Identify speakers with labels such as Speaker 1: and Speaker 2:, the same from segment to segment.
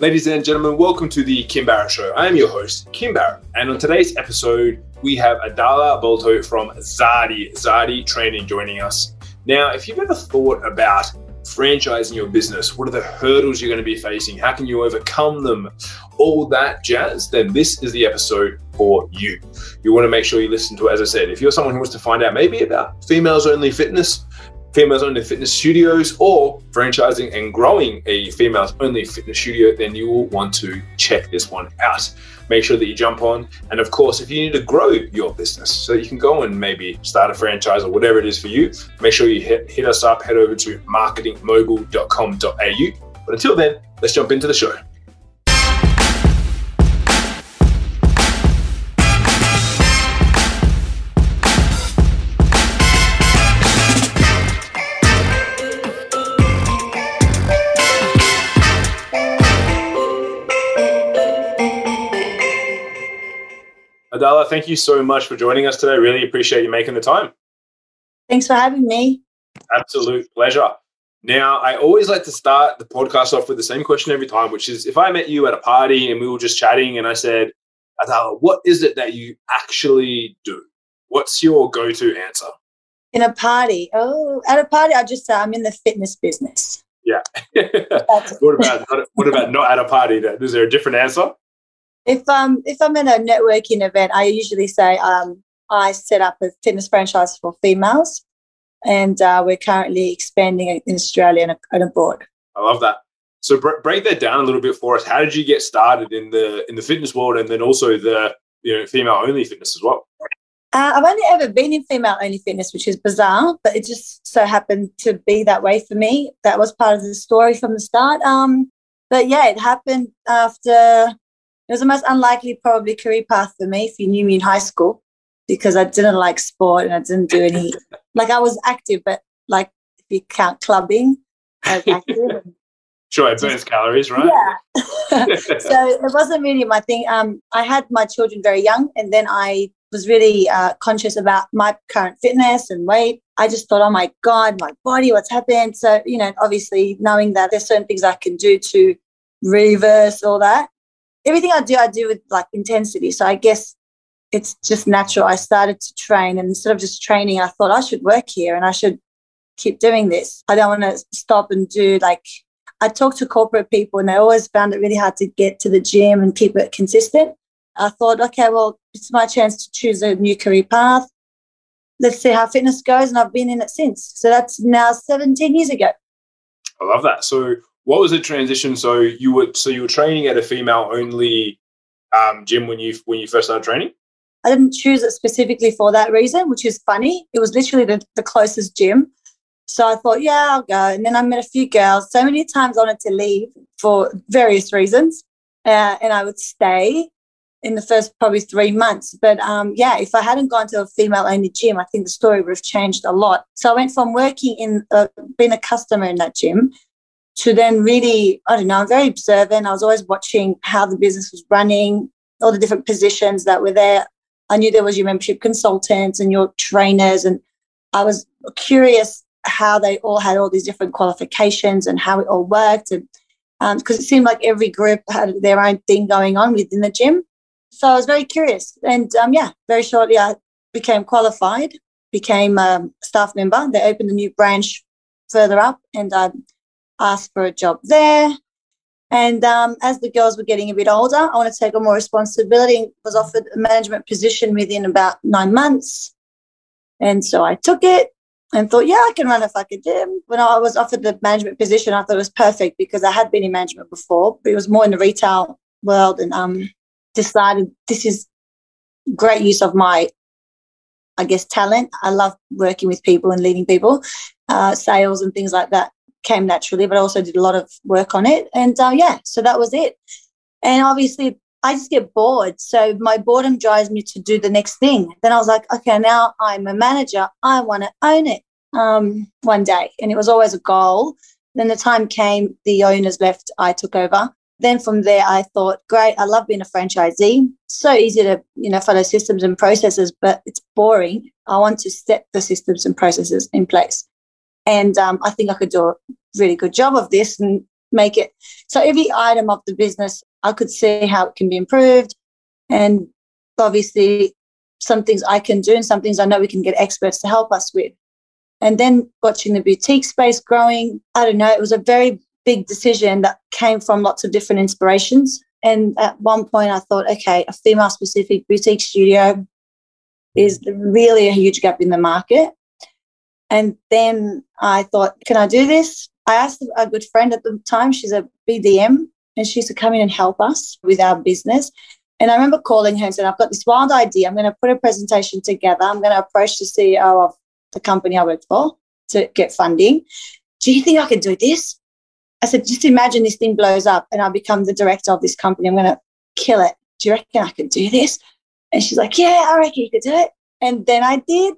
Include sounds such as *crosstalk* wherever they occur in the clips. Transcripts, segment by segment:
Speaker 1: Ladies and gentlemen, welcome to the Kim Barrett Show. I am your host, Kim Barrett, and on today's episode, we have Adala Bolto from Zadi, Zadi Training joining us. Now, if you've ever thought about franchising your business, what are the hurdles you're going to be facing? How can you overcome them? All that jazz, then this is the episode for you. You want to make sure you listen to it, as I said. If you're someone who wants to find out maybe about females only fitness, females only fitness studios or franchising and growing a females only fitness studio, then you will want to check this one out. Make sure that you jump on. And of course, if you need to grow your business so you can go and maybe start a franchise or whatever it is for you, make sure you hit, hit us up, head over to marketingmogul.com.au. But until then, let's jump into the show. Adala, thank you so much for joining us today. Really appreciate you making the time.
Speaker 2: Thanks for having me.
Speaker 1: Absolute pleasure. Now, I always like to start the podcast off with the same question every time, which is if I met you at a party and we were just chatting and I said, Adala, what is it that you actually do? What's your go to answer?
Speaker 2: In a party? Oh, at a party, I just say I'm in the fitness business.
Speaker 1: Yeah. *laughs* what about what about not at a party? Then is there a different answer?
Speaker 2: If um if I'm in a networking event, I usually say um I set up a fitness franchise for females, and uh, we're currently expanding in Australia and, and abroad.
Speaker 1: I love that. So br- break that down a little bit for us. How did you get started in the in the fitness world, and then also the you know female only fitness as well?
Speaker 2: Uh, I've only ever been in female only fitness, which is bizarre, but it just so happened to be that way for me. That was part of the story from the start. Um, but yeah, it happened after it was the most unlikely probably career path for me if you knew me in high school because I didn't like sport and I didn't do any *laughs* like I was active, but like if you count clubbing, I was active. *laughs*
Speaker 1: sure, it burns calories, right?
Speaker 2: Yeah. *laughs* so it wasn't really my thing. Um, I had my children very young, and then I was really uh, conscious about my current fitness and weight. I just thought, oh my God, my body, what's happened? So, you know, obviously knowing that there's certain things I can do to reverse all that everything I do, I do with like intensity. So I guess it's just natural. I started to train, and instead of just training, I thought I should work here and I should keep doing this. I don't want to stop and do like. I talk to corporate people, and they always found it really hard to get to the gym and keep it consistent. I thought, okay, well, it's my chance to choose a new career path. Let's see how fitness goes, and I've been in it since. So that's now 17 years ago.
Speaker 1: I love that. So what was the transition? So you were so you were training at a female only um, gym when you when you first started training.
Speaker 2: I didn't choose it specifically for that reason, which is funny. It was literally the, the closest gym. So I thought, yeah, I'll go. And then I met a few girls. So many times I wanted to leave for various reasons. Uh, and I would stay in the first probably three months. But um, yeah, if I hadn't gone to a female only gym, I think the story would have changed a lot. So I went from working in, uh, being a customer in that gym to then really, I don't know, I'm very observant. I was always watching how the business was running, all the different positions that were there. I knew there was your membership consultants and your trainers, and I was curious how they all had all these different qualifications and how it all worked. And because um, it seemed like every group had their own thing going on within the gym. So I was very curious. And um, yeah, very shortly I became qualified, became a staff member. They opened a new branch further up, and I asked for a job there. And um, as the girls were getting a bit older, I wanted to take on more responsibility and was offered a management position within about nine months. And so I took it and thought, yeah, I can run a fucking gym. When I was offered the management position, I thought it was perfect because I had been in management before, but it was more in the retail world and um, decided this is great use of my, I guess, talent. I love working with people and leading people, uh, sales and things like that came naturally, but I also did a lot of work on it. And uh, yeah, so that was it. And obviously, I just get bored. So my boredom drives me to do the next thing. Then I was like, okay, now I'm a manager. I want to own it um, one day. And it was always a goal. Then the time came, the owners left, I took over. Then from there, I thought, great, I love being a franchisee. So easy to, you know, follow systems and processes, but it's boring. I want to set the systems and processes in place. And um, I think I could do a really good job of this. And make it. So every item of the business, I could see how it can be improved. And obviously, some things I can do and some things I know we can get experts to help us with. And then watching the boutique space growing, I don't know, it was a very big decision that came from lots of different inspirations. And at one point, I thought, okay, a female specific boutique studio is really a huge gap in the market. And then I thought, can I do this? I asked a good friend at the time, she's a BDM, and she used to come in and help us with our business. And I remember calling her and saying, I've got this wild idea. I'm going to put a presentation together. I'm going to approach the CEO of the company I work for to get funding. Do you think I could do this? I said, just imagine this thing blows up and I become the director of this company. I'm going to kill it. Do you reckon I could do this? And she's like, yeah, I reckon you could do it. And then I did.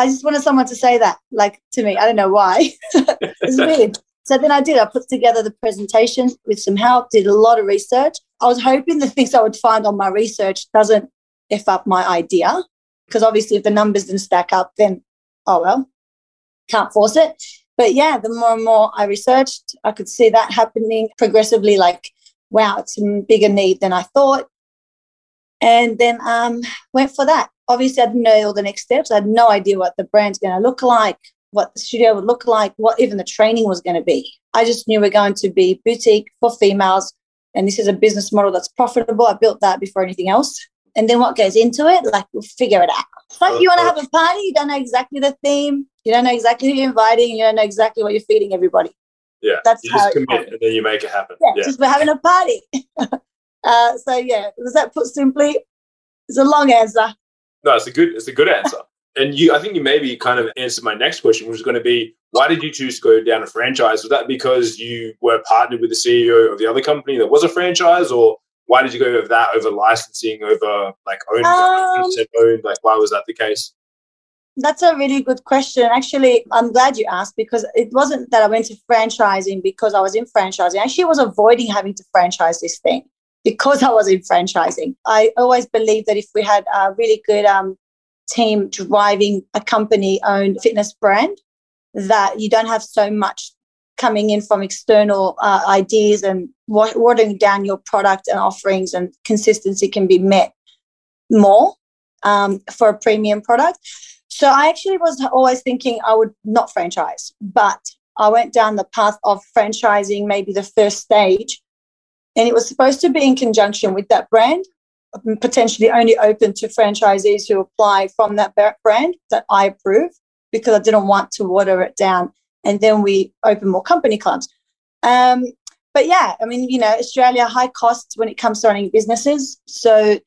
Speaker 2: I just wanted someone to say that, like to me. I don't know why. *laughs* it's weird. So then I did. I put together the presentation with some help, did a lot of research. I was hoping the *laughs* things I would find on my research doesn't F up my idea. Because obviously, if the numbers didn't stack up, then oh well, can't force it. But yeah, the more and more I researched, I could see that happening progressively. Like, wow, it's a bigger need than I thought. And then um, went for that. Obviously, I didn't know all the next steps. I had no idea what the brand's going to look like, what the studio would look like, what even the training was going to be. I just knew we're going to be boutique for females, and this is a business model that's profitable. I built that before anything else. And then what goes into it, like we'll figure it out. Like you want to have a party, you don't know exactly the theme, you don't know exactly who you're inviting, you don't know exactly what you're feeding everybody.
Speaker 1: Yeah, that's you just commit and then you make it happen.
Speaker 2: Yeah, yeah. just we're having a party. *laughs* uh, so yeah, was that put simply? It's a long answer.
Speaker 1: No, it's a good. It's a good answer. *laughs* and you, I think you maybe kind of answered my next question, which is going to be, why did you choose to go down a franchise? Was that because you were partnered with the CEO of the other company that was a franchise, or why did you go over that over licensing, over like owned, um, owned? Like, why was that the case?
Speaker 2: That's a really good question. Actually, I'm glad you asked because it wasn't that I went to franchising because I was in franchising. I actually was avoiding having to franchise this thing because I was in franchising. I always believed that if we had a really good um, team driving a company owned fitness brand, that you don't have so much coming in from external uh, ideas and watering down your product and offerings and consistency can be met more um, for a premium product. So I actually was always thinking I would not franchise, but I went down the path of franchising, maybe the first stage, and it was supposed to be in conjunction with that brand, potentially only open to franchisees who apply from that brand that I approve because I didn't want to water it down. And then we open more company clubs. Um, but yeah, I mean, you know, Australia, high costs when it comes to running businesses. So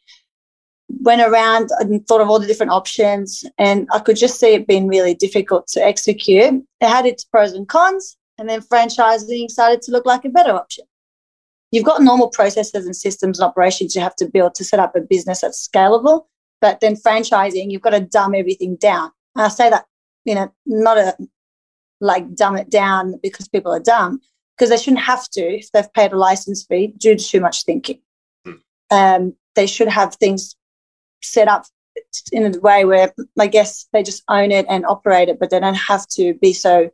Speaker 2: went around and thought of all the different options and I could just see it being really difficult to execute. It had its pros and cons, and then franchising started to look like a better option. You've got normal processes and systems and operations you have to build to set up a business that's scalable, but then franchising, you've got to dumb everything down. And I say that, you know, not a like dumb it down because people are dumb, because they shouldn't have to if they've paid a license fee due to too much thinking. Hmm. Um, they should have things set up in a way where I guess they just own it and operate it, but they don't have to be so.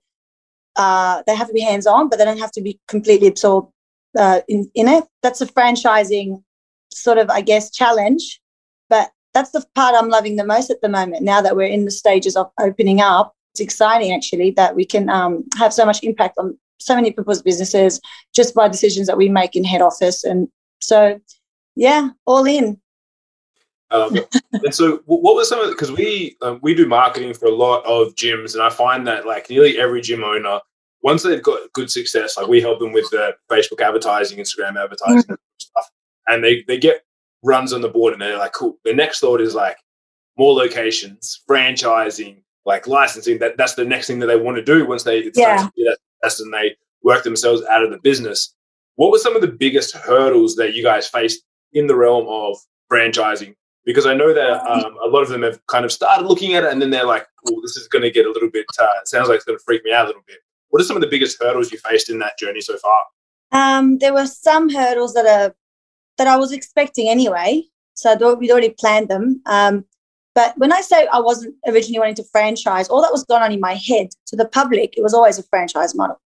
Speaker 2: Uh, they have to be hands on, but they don't have to be completely absorbed uh, in in it. That's a franchising sort of, I guess, challenge. But that's the part I'm loving the most at the moment. Now that we're in the stages of opening up, it's exciting actually that we can um, have so much impact on so many people's businesses just by decisions that we make in head office. And so, yeah, all in.
Speaker 1: Um, *laughs* and so, what was some of because we um, we do marketing for a lot of gyms, and I find that like nearly every gym owner, once they've got good success, like we help them with the Facebook advertising, Instagram advertising, mm-hmm. stuff, and they they get runs on the board, and they're like, cool. The next thought is like more locations, franchising, like licensing. That that's the next thing that they want to do once they yeah. that test and they work themselves out of the business. What were some of the biggest hurdles that you guys faced in the realm of franchising because I know that um, a lot of them have kind of started looking at it and then they're like, "Oh, this is going to get a little bit. Uh, sounds like it's going to freak me out a little bit." What are some of the biggest hurdles you faced in that journey so far?
Speaker 2: Um, there were some hurdles that are that I was expecting anyway, so we'd already planned them. Um, but when I say I wasn't originally wanting to franchise, all that was going on in my head to the public, it was always a franchise model.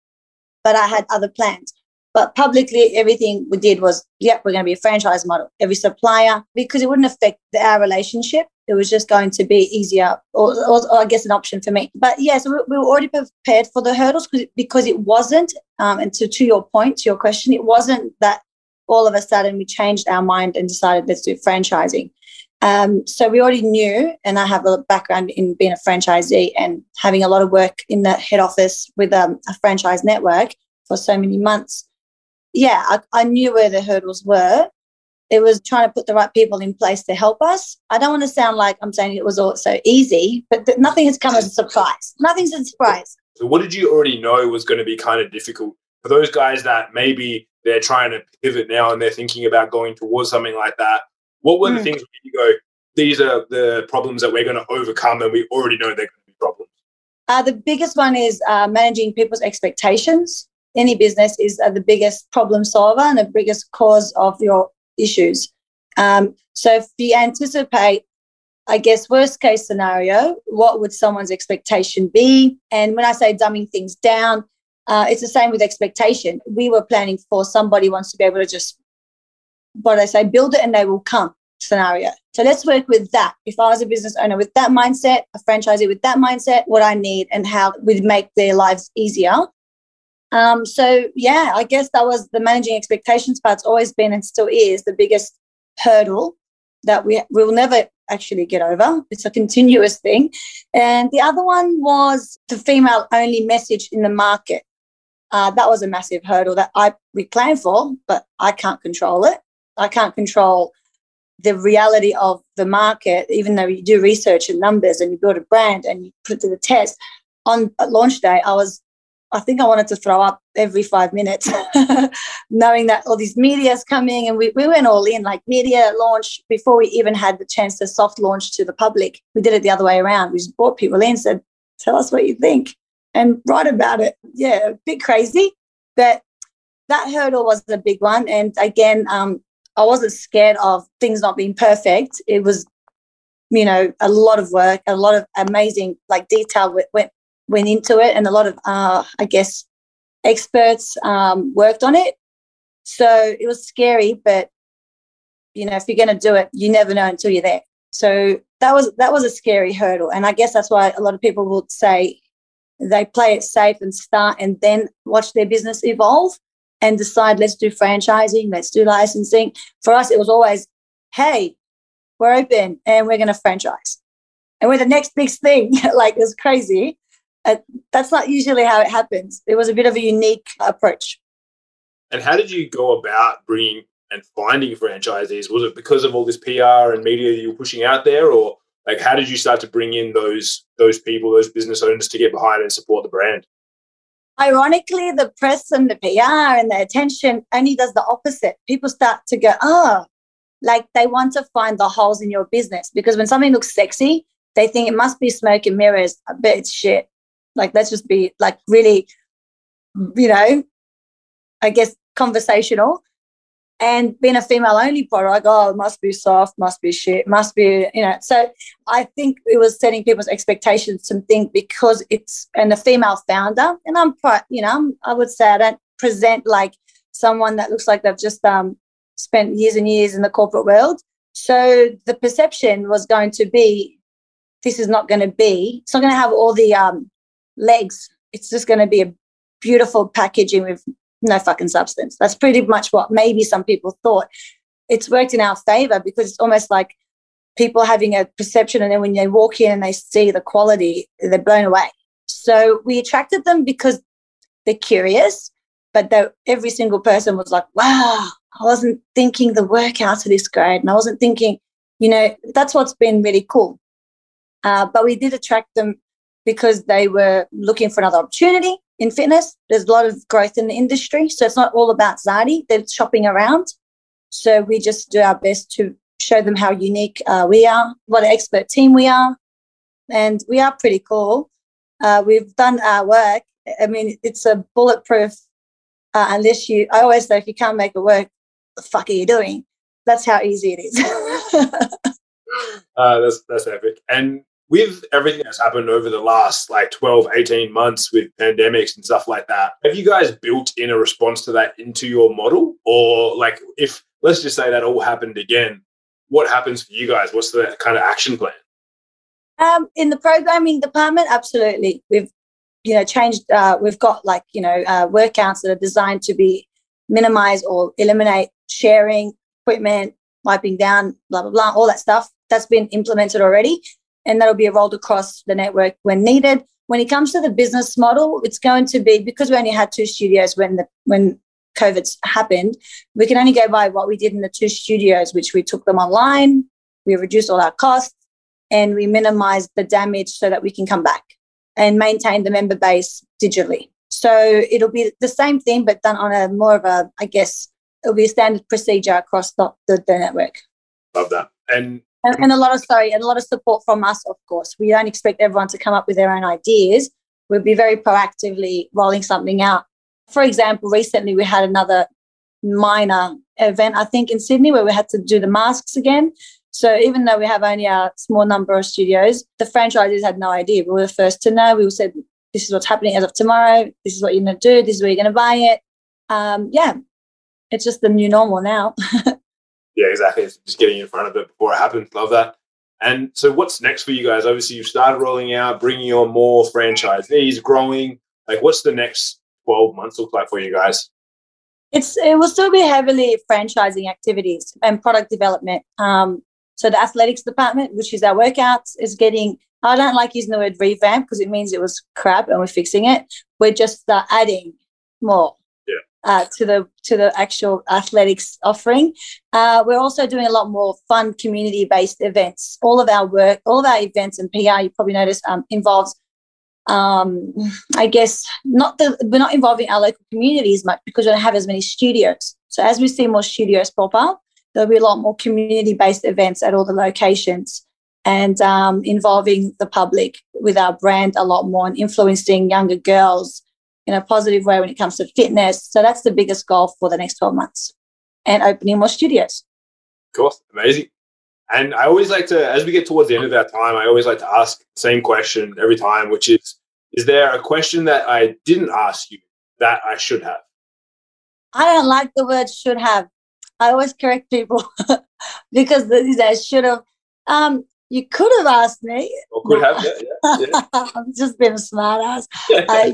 Speaker 2: but I had other plans. But publicly, everything we did was, yep, we're going to be a franchise model. Every supplier, because it wouldn't affect our relationship. It was just going to be easier, or, or, or I guess an option for me. But yeah, so we, we were already prepared for the hurdles because it wasn't, um, and to, to your point, to your question, it wasn't that all of a sudden we changed our mind and decided let's do franchising. Um, so we already knew, and I have a background in being a franchisee and having a lot of work in the head office with um, a franchise network for so many months yeah, I, I knew where the hurdles were. It was trying to put the right people in place to help us. I don't want to sound like I'm saying it was all so easy, but th- nothing has come as a surprise. Nothing's a surprise.
Speaker 1: So, what did you already know was going to be kind of difficult for those guys that maybe they're trying to pivot now and they're thinking about going towards something like that? What were mm. the things where you go, these are the problems that we're going to overcome and we already know they're going to be problems?
Speaker 2: Uh, the biggest one is uh, managing people's expectations any business is uh, the biggest problem solver and the biggest cause of your issues. Um, so if you anticipate, I guess, worst case scenario, what would someone's expectation be? And when I say dumbing things down, uh, it's the same with expectation. We were planning for somebody wants to be able to just, what I say, build it and they will come scenario. So let's work with that. If I was a business owner with that mindset, a franchisee with that mindset, what I need and how we'd make their lives easier um, so yeah, I guess that was the managing expectations part's always been and still is the biggest hurdle that we we will never actually get over. It's a continuous thing. And the other one was the female only message in the market. Uh, that was a massive hurdle that I we planned for, but I can't control it. I can't control the reality of the market, even though you do research and numbers and you build a brand and you put to the test. On launch day, I was I think I wanted to throw up every five minutes, *laughs* knowing that all these media is coming and we, we went all in like media launch before we even had the chance to soft launch to the public. We did it the other way around. We just brought people in, said, tell us what you think and write about it. Yeah, a bit crazy, but that hurdle was a big one. And again, um, I wasn't scared of things not being perfect. It was, you know, a lot of work, a lot of amazing like detail went went into it, and a lot of, uh, I guess, experts um, worked on it. So it was scary, but you know, if you're going to do it, you never know until you're there. So that was that was a scary hurdle, and I guess that's why a lot of people will say they play it safe and start, and then watch their business evolve and decide let's do franchising, let's do licensing. For us, it was always, hey, we're open and we're going to franchise, and we're the next big thing. *laughs* like it's crazy, uh, that's not usually how it happens. It was a bit of a unique approach.
Speaker 1: And how did you go about bringing and finding franchisees? Was it because of all this PR and media that you were pushing out there, or like how did you start to bring in those those people, those business owners to get behind and support the brand?
Speaker 2: Ironically, the press and the PR and the attention only does the opposite. People start to go, oh, like they want to find the holes in your business because when something looks sexy, they think it must be smoke and mirrors, but it's shit. Like, let's just be like really, you know, I guess conversational. And being a female only product, oh, must be soft, must be shit, must be, you know. So I think it was setting people's expectations to think because it's and a female founder, and I'm quite, you know, I would say I don't present like someone that looks like they've just um, spent years and years in the corporate world. So the perception was going to be this is not going to be, it's not going to have all the um, legs. It's just going to be a beautiful packaging with no fucking substance. That's pretty much what maybe some people thought. It's worked in our favor because it's almost like people having a perception and then when they walk in and they see the quality, they're blown away. So we attracted them because they're curious, but every single person was like, wow, I wasn't thinking the workouts are this great. And I wasn't thinking, you know, that's what's been really cool. Uh, but we did attract them because they were looking for another opportunity in fitness. There's a lot of growth in the industry. So it's not all about Zadi, they're shopping around. So we just do our best to show them how unique uh, we are, what an expert team we are. And we are pretty cool. Uh, we've done our work. I mean, it's a bulletproof, uh, unless you, I always say, if you can't make it work, the fuck are you doing? That's how easy it is. *laughs*
Speaker 1: Uh, that's, that's epic. And with everything that's happened over the last like 12, 18 months with pandemics and stuff like that, have you guys built in a response to that into your model? Or like if let's just say that all happened again, what happens for you guys? What's the kind of action plan?
Speaker 2: Um, in the programming department, absolutely. We've you know changed. Uh, we've got like you know uh, workouts that are designed to be minimize or eliminate sharing equipment, wiping down, blah blah blah, all that stuff. That's been implemented already and that'll be rolled across the network when needed. When it comes to the business model, it's going to be because we only had two studios when the when COVID happened. We can only go by what we did in the two studios, which we took them online. We reduced all our costs and we minimized the damage so that we can come back and maintain the member base digitally. So it'll be the same thing, but done on a more of a, I guess, it'll be a standard procedure across the, the, the network.
Speaker 1: Love that. And
Speaker 2: and, and, a lot of sorry and a lot of support from us of course. We don't expect everyone to come up with their own ideas. We'll be very proactively rolling something out. For example recently we had another minor event i think in sydney where we had to do the masks again. So even though we have only a small number of studios the franchisees had no idea. We were the first to know. We said this is what's happening as of tomorrow. This is what you're going to do. This is where you're going to buy it. Um, yeah. It's just the new normal now *laughs*
Speaker 1: yeah, exactly. It's just getting in front of it before it happens. Love that. And so, what's next for you guys? Obviously, you've started rolling out, bringing on more franchisees, growing. Like, what's the next 12 months look like for you guys?
Speaker 2: It's it will still be heavily franchising activities and product development. Um, so the athletics department, which is our workouts, is getting. I don't like using the word revamp because it means it was crap and we're fixing it. We're just uh, adding more uh, to the to the actual athletics offering. Uh, we're also doing a lot more fun community based events. All of our work, all of our events and PR, you probably noticed, um, involves. Um, I guess not the we're not involving our local community as much because we don't have as many studios. So as we see more studios pop up, there'll be a lot more community based events at all the locations and um, involving the public with our brand a lot more and influencing younger girls in a positive way when it comes to fitness. So that's the biggest goal for the next 12 months and opening more studios.
Speaker 1: Cool. Amazing. And I always like to, as we get towards the end of our time, I always like to ask the same question every time, which is Is there a question that I didn't ask you that I should have?
Speaker 2: I don't like the word should have. I always correct people *laughs* because they should have. Um, you could have asked me.
Speaker 1: Or could have, yeah. yeah, yeah. *laughs*
Speaker 2: I'm just being a smart ass. *laughs* uh,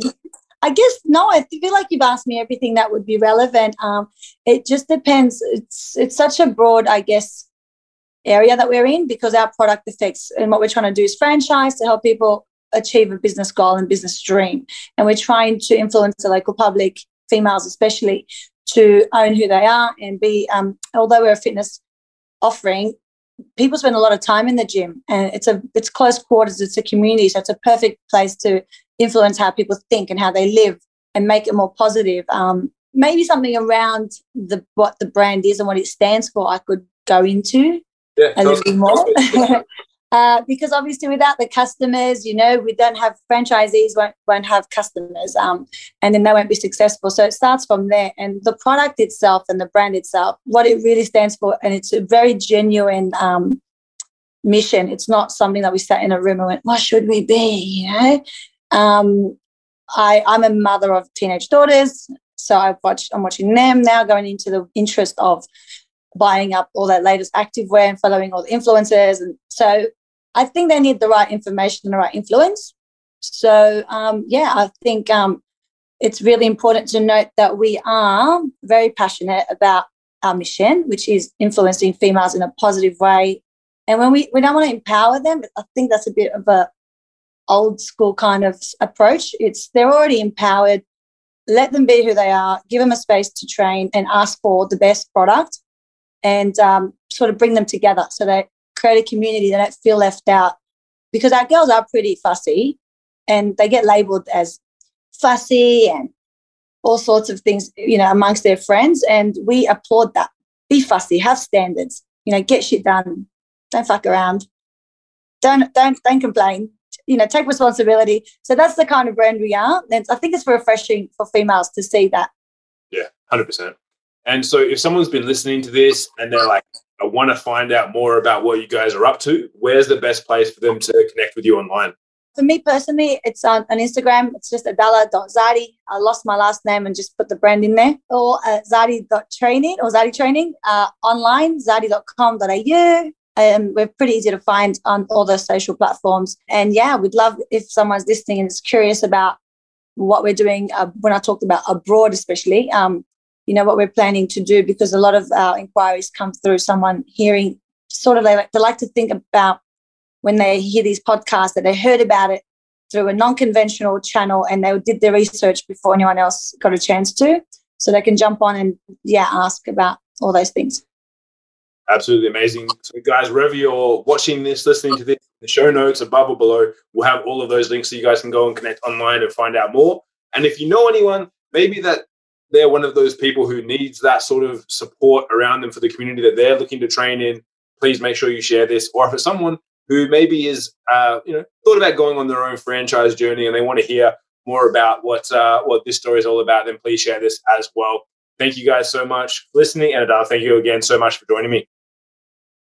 Speaker 2: I guess no. I feel like you've asked me everything that would be relevant. Um, it just depends. It's it's such a broad, I guess, area that we're in because our product affects and what we're trying to do is franchise to help people achieve a business goal and business dream, and we're trying to influence the local public, females especially, to own who they are and be. Um, although we're a fitness offering, people spend a lot of time in the gym and it's a it's close quarters it's a community so it's a perfect place to influence how people think and how they live and make it more positive. Um, maybe something around the what the brand is and what it stands for. I could go into yeah, a little bit more. *laughs* uh, because obviously, without the customers, you know, we don't have franchisees won't won't have customers, um, and then they won't be successful. So it starts from there, and the product itself and the brand itself, what it really stands for, and it's a very genuine um, mission. It's not something that we sat in a room and went, "What should we be?" You know, um, I, I'm a mother of teenage daughters, so I've watched. I'm watching them now, going into the interest of buying up all that latest activewear and following all the influencers, and so I think they need the right information and the right influence. So um, yeah, I think um, it's really important to note that we are very passionate about our mission, which is influencing females in a positive way. And when we, we don't want to empower them, I think that's a bit of a old school kind of approach. It's they're already empowered. Let them be who they are. Give them a space to train and ask for the best product, and um, sort of bring them together so they create a community. They don't feel left out because our girls are pretty fussy, and they get labelled as fussy and all sorts of things, you know, amongst their friends. And we applaud that. Be fussy. Have standards. You know, get shit done. Don't fuck around. Don't don't don't complain you know, take responsibility. So that's the kind of brand we are. And I think it's refreshing for females to see that.
Speaker 1: Yeah, 100%. And so if someone's been listening to this and they're like, I want to find out more about what you guys are up to, where's the best place for them to connect with you online?
Speaker 2: For me personally, it's on, on Instagram. It's just adala.zadi. I lost my last name and just put the brand in there. Or uh, zadi.training or zadi training uh, online, zadi.com.au. Um, we're pretty easy to find on all the social platforms. And yeah, we'd love if someone's listening and is curious about what we're doing uh, when I talked about abroad, especially, um, you know, what we're planning to do, because a lot of our inquiries come through someone hearing sort of they like, they like to think about when they hear these podcasts that they heard about it through a non-conventional channel and they did their research before anyone else got a chance to so they can jump on and yeah ask about all those things
Speaker 1: absolutely amazing so guys wherever you're watching this listening to this the show notes above or below we'll have all of those links so you guys can go and connect online and find out more and if you know anyone maybe that they're one of those people who needs that sort of support around them for the community that they're looking to train in please make sure you share this or if it's someone who maybe is uh, you know thought about going on their own franchise journey and they want to hear more about what uh, what this story is all about, then please share this as well. Thank you guys so much for listening, and Adele, thank you again so much for joining me.